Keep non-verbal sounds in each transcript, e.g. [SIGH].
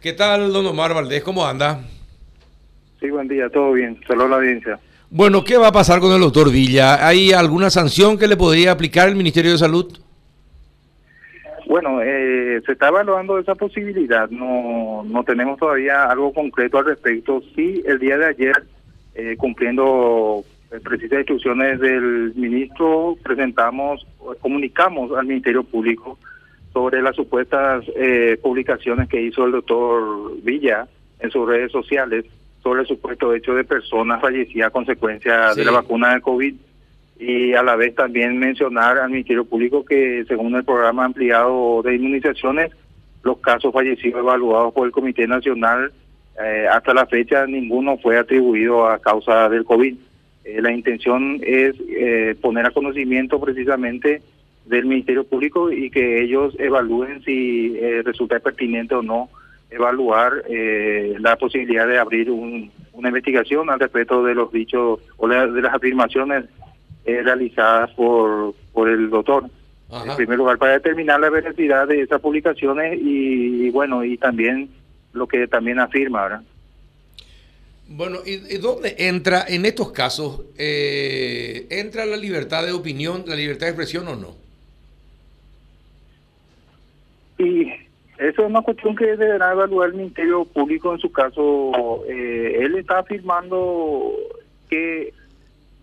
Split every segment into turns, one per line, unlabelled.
¿Qué tal, don Omar Valdés? ¿Cómo anda?
Sí, buen día, todo bien. Saludos a la audiencia.
Bueno, ¿qué va a pasar con el doctor Villa? ¿Hay alguna sanción que le podría aplicar el Ministerio de Salud?
Bueno, eh, se está evaluando esa posibilidad. No, no tenemos todavía algo concreto al respecto. Sí, el día de ayer, eh, cumpliendo eh, precisas instrucciones del ministro, presentamos, comunicamos al Ministerio Público sobre las supuestas eh, publicaciones que hizo el doctor Villa en sus redes sociales sobre el supuesto hecho de personas fallecidas a consecuencia de la vacuna de COVID y a la vez también mencionar al Ministerio Público que según el programa ampliado de inmunizaciones, los casos fallecidos evaluados por el Comité Nacional eh, hasta la fecha ninguno fue atribuido a causa del COVID. Eh, la intención es eh, poner a conocimiento precisamente del Ministerio Público y que ellos evalúen si resulta pertinente o no evaluar la posibilidad de abrir una investigación al respecto de los dichos o de las afirmaciones realizadas por, por el doctor. En primer lugar, para determinar la veracidad de esas publicaciones y, bueno, y también lo que también afirma, ¿verdad?
Bueno, ¿y, dónde entra en estos casos? Eh, ¿Entra la libertad de opinión, la libertad de expresión o no?
Y eso es una cuestión que deberá evaluar el Ministerio Público en su caso. Eh, él está afirmando que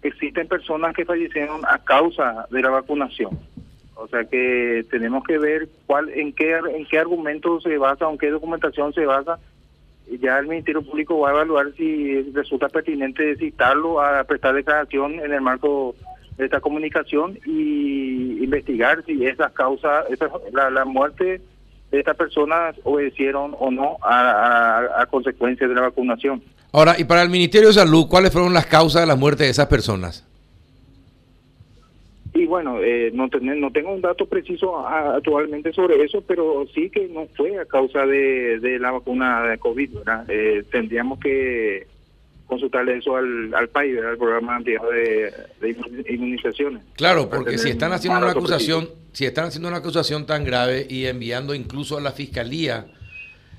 existen personas que fallecieron a causa de la vacunación. O sea que tenemos que ver cuál, en qué, en qué argumento se basa, en qué documentación se basa. Ya el Ministerio Público va a evaluar si resulta pertinente citarlo a prestar declaración en el marco de esta comunicación y investigar si esas causas, esa, la, la muerte de estas personas obedecieron o no a, a consecuencia de la vacunación.
Ahora, y para el Ministerio de Salud, ¿cuáles fueron las causas de la muerte de esas personas?
Y bueno, eh, no, no tengo un dato preciso actualmente sobre eso, pero sí que no fue a causa de, la vacuna de COVID, ¿verdad? Eh, tendríamos que consultarle eso al, al país, al programa de, de inmunizaciones.
Claro, porque si están haciendo una acusación, si están haciendo una acusación tan grave y enviando incluso a la fiscalía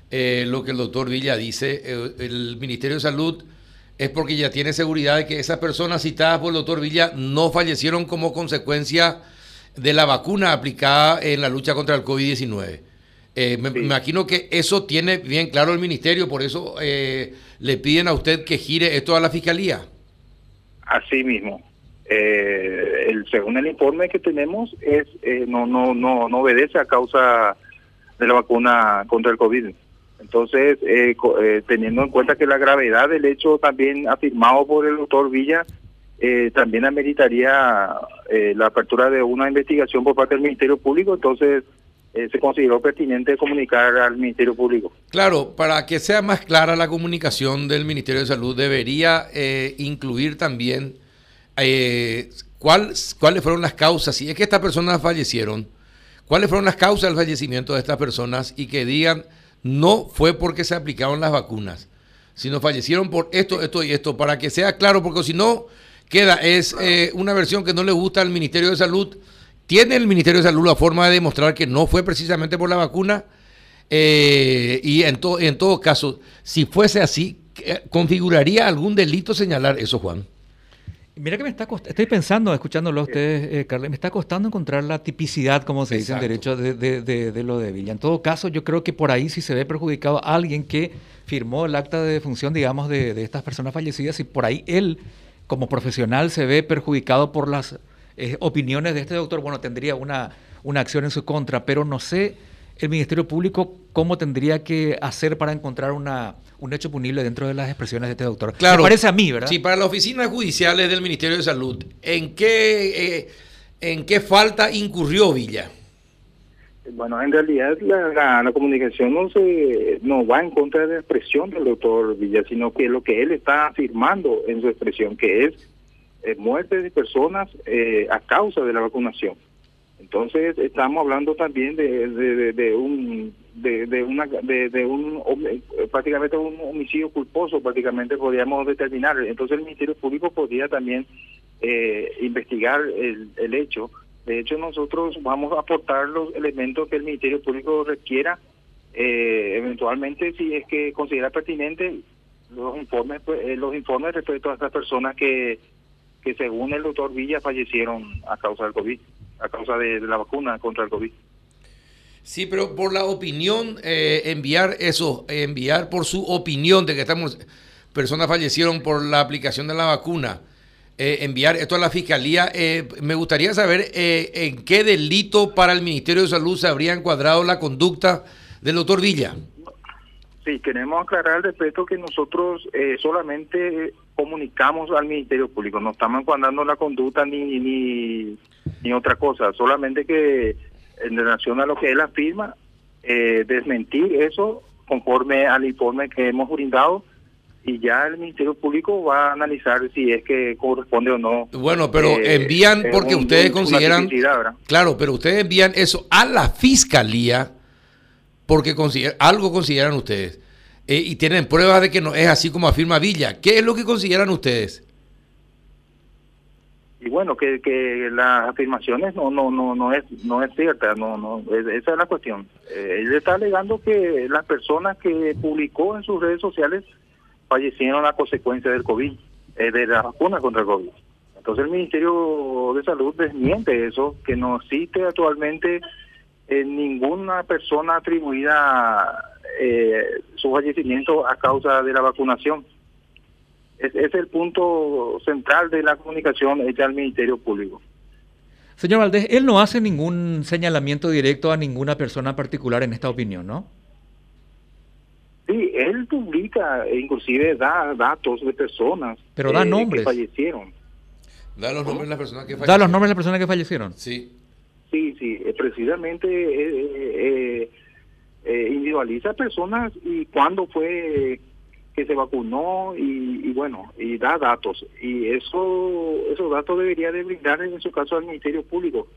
eh, lo que el doctor Villa dice, eh, el Ministerio de Salud es porque ya tiene seguridad de que esas personas citadas por el doctor Villa no fallecieron como consecuencia de la vacuna aplicada en la lucha contra el COVID-19. Eh, me, imagino que eso tiene bien claro el ministerio, por eso le piden a usted que gire esto a la fiscalía.
Así mismo. el, según el informe que tenemos, es no, no, no, no obedece a causa de la vacuna contra el COVID. Entonces, eh, eh, teniendo en cuenta que la gravedad del hecho también afirmado por el doctor Villa, eh, también ameritaría la apertura de una investigación por parte del Ministerio Público, entonces se consideró pertinente comunicar al Ministerio Público.
Claro, para que sea más clara la comunicación del Ministerio de Salud, debería incluir también cuál, cuáles fueron las causas, si es que estas personas fallecieron, cuáles fueron las causas del fallecimiento de estas personas y que digan no fue porque se aplicaron las vacunas, sino fallecieron por esto, esto y esto, para que sea claro, porque si no, queda, es eh, una versión que no le gusta al Ministerio de Salud. ¿Tiene el Ministerio de Salud la forma de demostrar que no fue precisamente por la vacuna? Eh, y en, en todo caso, si fuese así, ¿configuraría algún delito señalar eso, Juan?
Mira que me está costando, estoy pensando, escuchándolo a ustedes, eh, Carlos, me está costando encontrar la tipicidad, como se dice en derecho, de, de, lo de Villa. En todo caso, yo creo que por ahí sí se ve perjudicado alguien que firmó el acta de defunción, digamos, de, estas personas fallecidas, y por ahí él, como profesional, se ve perjudicado por las eh, opiniones de este doctor. Bueno, tendría una, una acción en su contra, pero no sé el Ministerio Público cómo tendría que hacer para encontrar una, un hecho punible dentro de las expresiones de este doctor.
Claro. Me parece a mí, ¿verdad? Sí, para las oficinas judiciales del Ministerio de Salud, ¿en qué, eh, ¿en qué falta incurrió Villa?
Bueno, en realidad la, la, comunicación no se no va en contra de la expresión del doctor Villa, sino que lo que él está afirmando en su expresión, que es eh, muerte de personas eh, a causa de la vacunación. Entonces estamos hablando también de, un de, una de, un prácticamente un homicidio culposo prácticamente podríamos determinar entonces el ministerio público podría también eh, investigar el, el hecho de hecho nosotros vamos a aportar los elementos que el ministerio público requiera eh, eventualmente si es que considera pertinente los informes pues, eh, los informes respecto a estas personas que que según el doctor Villa fallecieron a causa del COVID, a causa de, la vacuna contra el COVID.
Sí, pero por la opinión, eh, enviar eso, enviar por su opinión de que estamos, personas fallecieron por la aplicación de la vacuna, eh, enviar esto a la fiscalía. Eh, me gustaría saber en qué delito para el Ministerio de Salud se habría encuadrado la conducta del doctor Villa.
Sí, queremos aclarar al respecto que nosotros solamente comunicamos al Ministerio Público, no estamos encuadrando la conducta ni, ni, ni otra cosa, solamente que en relación a lo que él afirma, eh, desmentir eso conforme al informe que hemos brindado y ya el Ministerio Público va a analizar si es que corresponde o no.
Bueno, pero eh, envían porque ustedes consideran... Claro, pero ustedes envían eso a la Fiscalía porque algo consideran ustedes. Eh, y tienen pruebas de que no es así como afirma Villa. ¿Qué es lo que consideran ustedes?
Y bueno, que, que las afirmaciones no no no no es no es cierta, no no esa es la cuestión. Eh, él está alegando que las personas que publicó en sus redes sociales fallecieron a consecuencia del COVID, eh, de la vacuna contra el COVID. Entonces el Ministerio de Salud desmiente eso, que no existe actualmente ninguna persona atribuida eh, su fallecimiento a causa de la vacunación. Es, es el punto central de la comunicación hecha al Ministerio Público.
Señor Valdés, él no hace ningún señalamiento directo a ninguna persona particular en esta opinión, ¿no?
Sí, él publica, e inclusive da datos de personas
Pero da eh, nombres.
que fallecieron.
Da los nombres de las personas que
fallecieron. Da los nombres de las personas que fallecieron.
Sí.
Sí, sí, eh, precisamente eh, eh, individualiza personas y cuándo fue que se vacunó y, bueno, y da datos. Y eso esos datos debería de brindar en su caso al Ministerio Público.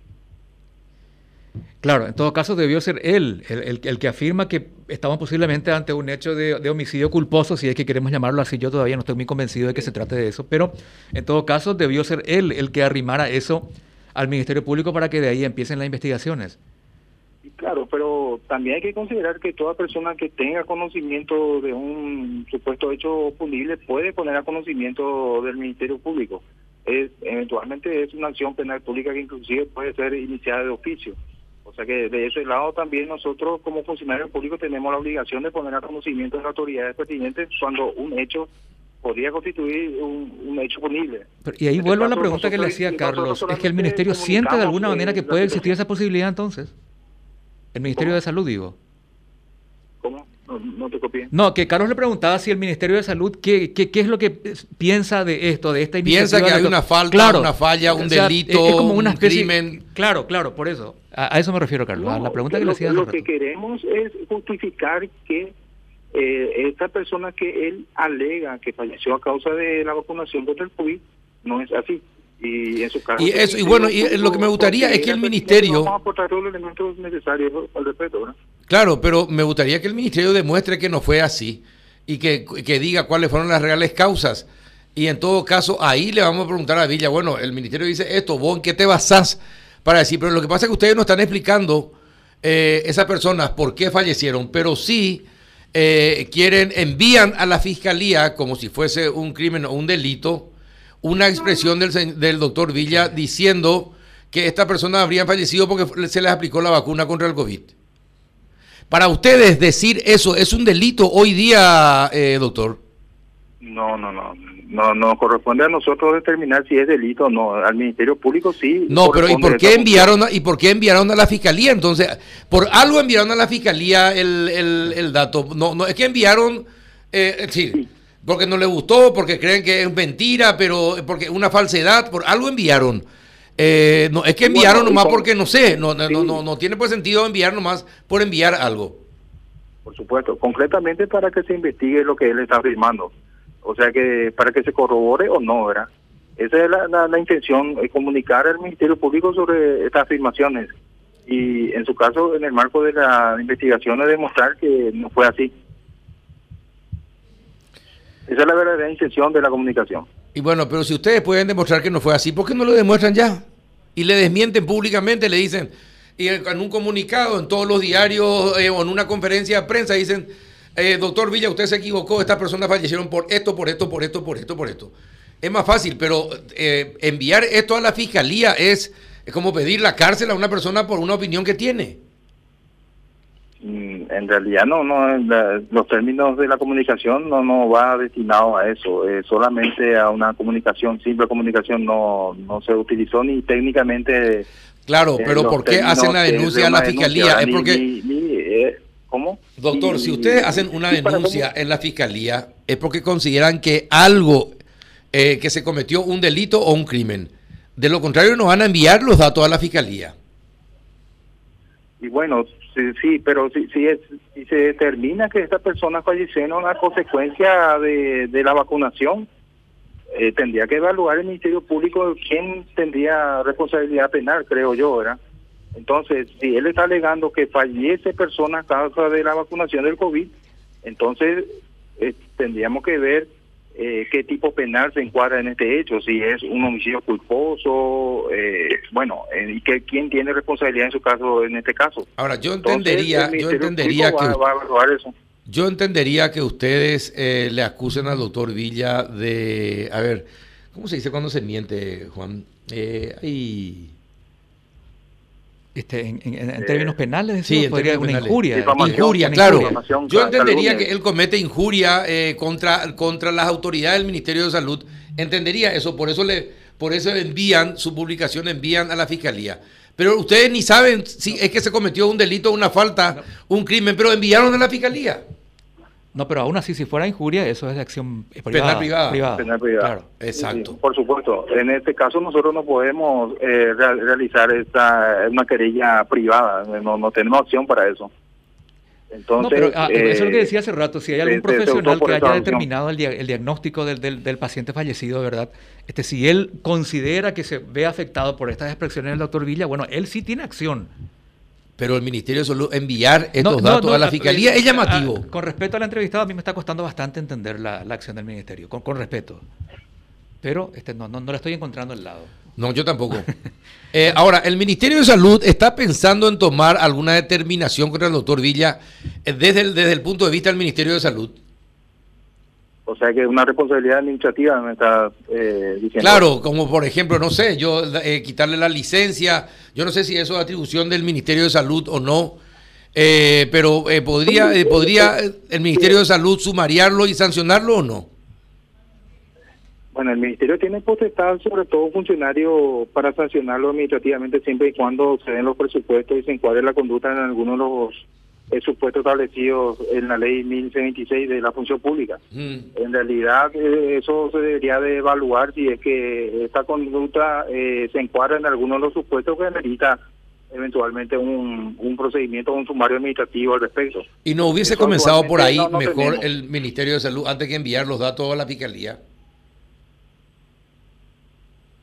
Claro, en todo caso debió ser él el, que afirma que estamos posiblemente ante un hecho de, de, homicidio culposo, si es que queremos llamarlo así. Yo todavía no estoy muy convencido de que se trate de eso, pero en todo caso debió ser él el que arrimara eso al Ministerio Público para que de ahí empiecen las investigaciones.
Claro, pero también hay que considerar que toda persona que tenga conocimiento de un supuesto hecho punible puede poner a conocimiento del Ministerio Público. Es, eventualmente es una acción penal pública que inclusive puede ser iniciada de oficio. O sea que de ese lado también nosotros como funcionarios públicos tenemos la obligación de poner a conocimiento de las autoridades pertinentes cuando un hecho podría constituir un, hecho punible.
y ahí vuelvo a la pregunta que le hacía Carlos, es que el Ministerio siente de alguna manera que puede existir esa posibilidad entonces. El Ministerio de Salud, digo.
¿Cómo? No, te copié.
No, que Carlos le preguntaba si el Ministerio de Salud, ¿qué, qué, qué es lo que piensa de esto, de esta
iniciativa? Piensa que hay una falta, una falla, un delito, es como una un crimen.
Claro, claro, por eso. A, eso me refiero, Carlos. a la pregunta que le hacía.
Lo que queremos es justificar que eh, esta persona que él alega que falleció a causa de la vacunación contra el COVID no es así. Y, en su caso,
y eso y bueno y lo que me gustaría es que el ministerio vamos a
aportar todos los elementos necesarios al respecto
claro pero me gustaría que el ministerio demuestre que no fue así y que, que diga cuáles fueron las reales causas. Y en todo caso ahí le vamos a preguntar a Villa bueno el ministerio dice esto vos en qué te basás para decir pero lo que pasa es que ustedes no están explicando eh, esas personas por qué fallecieron pero sí eh, quieren envían a la fiscalía como si fuese un crimen o un delito una expresión del, del doctor Villa diciendo que esta persona habría fallecido porque se les aplicó la vacuna contra el COVID. Para ustedes decir eso es un delito hoy día, eh, doctor.
No, no, no, no, no corresponde a nosotros determinar si es delito o no. Al Ministerio Público sí.
No, pero ¿y por qué enviaron a, y por qué enviaron a la fiscalía? Entonces, por algo enviaron a la fiscalía el, el, dato. No, no es que enviaron, eh, sí porque no le gustó, porque creen que es mentira, pero porque una falsedad, por algo enviaron. Eh, no, es que enviaron nomás porque no sé, no, no, no, no tiene pues sentido enviar nomás por enviar algo.
Por supuesto, concretamente para que se investigue lo que él está afirmando. O sea que para que se corrobore o no, ¿verdad? Esa es la, la, intención, es comunicar al Ministerio Público sobre estas afirmaciones. Y en su caso, en el marco de la investigación, es demostrar que no fue así. Esa es la verdadera intención de la comunicación.
Y bueno, pero si ustedes pueden demostrar que no fue así, ¿por qué no lo demuestran ya? Y le desmienten públicamente, le dicen, y en un comunicado en todos los diarios eh, o en una conferencia de prensa dicen, eh, doctor Villa, usted se equivocó, estas personas fallecieron por esto, por esto, por esto, por esto, por esto. Es más fácil, pero eh, enviar esto a la fiscalía es, es como pedir la cárcel a una persona por una opinión que tiene.
Mm, en realidad no, no, los términos de la comunicación no, no va destinado a eso, eh, solamente a una comunicación, simple comunicación no, no se utilizó ni técnicamente.
Claro, pero ¿por qué hacen la denuncia a la fiscalía? es porque...
Eh, ¿Cómo?
Doctor, si ustedes hacen una denuncia en la fiscalía, es porque consideran que algo, eh, que se cometió un delito o un crimen. De lo contrario, nos van a enviar los datos a la fiscalía.
Y bueno, Sí, sí, pero si, si, si se determina que esta persona fallecieron a consecuencia de, de la vacunación, eh, tendría que evaluar el Ministerio Público quién tendría responsabilidad penal, creo yo, ¿verdad? Entonces, si él está alegando que fallece persona a causa de la vacunación del COVID, entonces eh, tendríamos que ver eh, qué tipo penal se encuadra en este hecho, si es un homicidio culposo, eh, bueno, eh, y que, quién tiene responsabilidad en su caso, en este caso.
Ahora, yo entendería, yo entendería que... Yo entendería que ustedes le acusen al doctor Villa de, a ver, ¿cómo se dice cuando se miente, Juan? Eh, hay
este, en, términos penales,
sí,
podría
una injuria. Injuria, claro. Yo entendería que él comete injuria eh, contra, contra las autoridades del Ministerio de Salud. Entendería eso, por eso le, por eso envían su publicación, envían a la fiscalía. Pero ustedes ni saben si es que se cometió un delito, una falta, un crimen, pero enviaron a la fiscalía.
No, pero aún así, si fuera injuria, eso es de acción privada.
Penal
privada. Penal privada.
Claro, exacto.
por supuesto. En este caso, nosotros no podemos eh, realizar esta una querella privada. No, no tenemos opción para eso.
Entonces, no, pero ah, eso es lo que decía hace rato. Si hay algún profesional que haya determinado el, diagnóstico del, del, paciente fallecido, ¿verdad? Este, si él considera que se ve afectado por estas expresiones del doctor Villa, bueno, él sí tiene acción
pero el Ministerio de Salud enviar estos datos a la Fiscalía es llamativo.
con respecto a la entrevistada, a mí me está costando bastante entender la, acción del Ministerio, con, con respeto. Pero este, no, no, no estoy encontrando el lado.
No, yo tampoco. [LAUGHS] Eh, ahora, el Ministerio de Salud está pensando en tomar alguna determinación contra el doctor Villa eh, desde, el, desde el punto de vista del Ministerio de Salud.
O sea que una responsabilidad administrativa me está
eh, diciendo. Claro, como por ejemplo, no sé, yo eh, quitarle la licencia, yo no sé si eso es atribución del Ministerio de Salud o no, eh, pero podría, podría el Ministerio de Salud sumariarlo y sancionarlo o no.
Bueno, el Ministerio tiene potestad sobre todo funcionario para sancionarlo administrativamente siempre y cuando se den los presupuestos y se encuadre la conducta en algunos de los el supuesto establecido en la ley 1026 de la función pública. Mm. En realidad eh, eso se debería de evaluar si es que esta conducta eh, se encuadra en alguno de los supuestos que necesita eventualmente un, un procedimiento, un sumario administrativo al respecto.
¿Y no hubiese comenzado por ahí mejor el Ministerio de Salud antes que enviar los datos a la Fiscalía?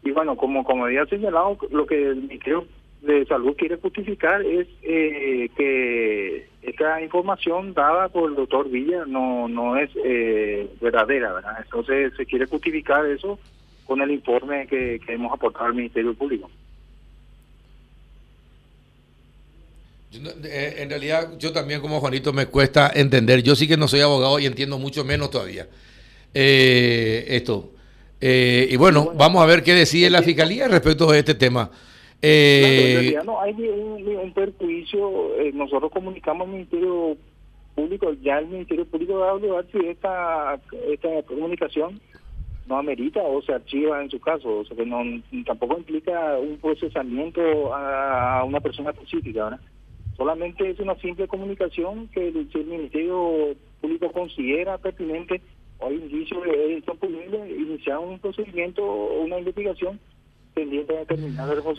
Y bueno, como, como había señalado, lo que el Ministerio de Salud quiere justificar es eh, que esta información dada por el doctor Villa no no es eh, verdadera, ¿verdad? Entonces se quiere justificar eso con el informe que, que hemos aportado al Ministerio Público.
Eh, en realidad, yo también como Juanito me cuesta entender. Yo sí que no soy abogado y entiendo mucho menos todavía esto. y bueno, vamos a ver qué decide la Fiscalía respecto a este tema.
Eh, no hay un, perjuicio. Eh, nosotros comunicamos al Ministerio Público, ya el Ministerio Público va a evaluar si esta, esta comunicación no amerita o se archiva en su caso. O sea que no, tampoco implica un procesamiento a, una persona específica. Solamente es una simple comunicación que el, si el Ministerio Público considera pertinente o hay indicios de posible iniciar un procedimiento o una investigación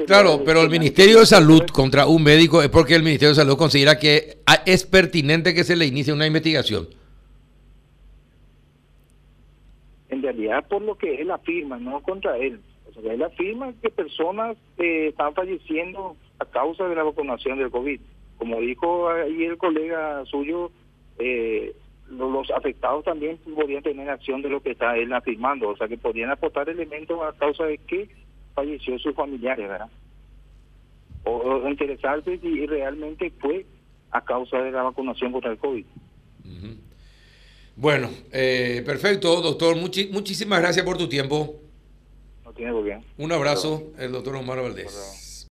Claro, pero el Ministerio de Salud contra un médico es porque el Ministerio de Salud considera que es pertinente que se le inicie una investigación.
En realidad, por lo que él afirma, no contra él. O sea, él afirma que personas eh, están falleciendo a causa de la vacunación del COVID. Como dijo ahí el colega suyo, eh, los afectados también podrían tener acción de lo que está él afirmando, o sea que podrían aportar elementos a causa de que falleció sus familiares, ¿verdad? o, interesarse si realmente fue a causa de la vacunación contra el COVID.
Bueno, eh, perfecto, doctor. muchísimas gracias por tu tiempo.
No tiene bien.
Un abrazo, el doctor Omar Valdés.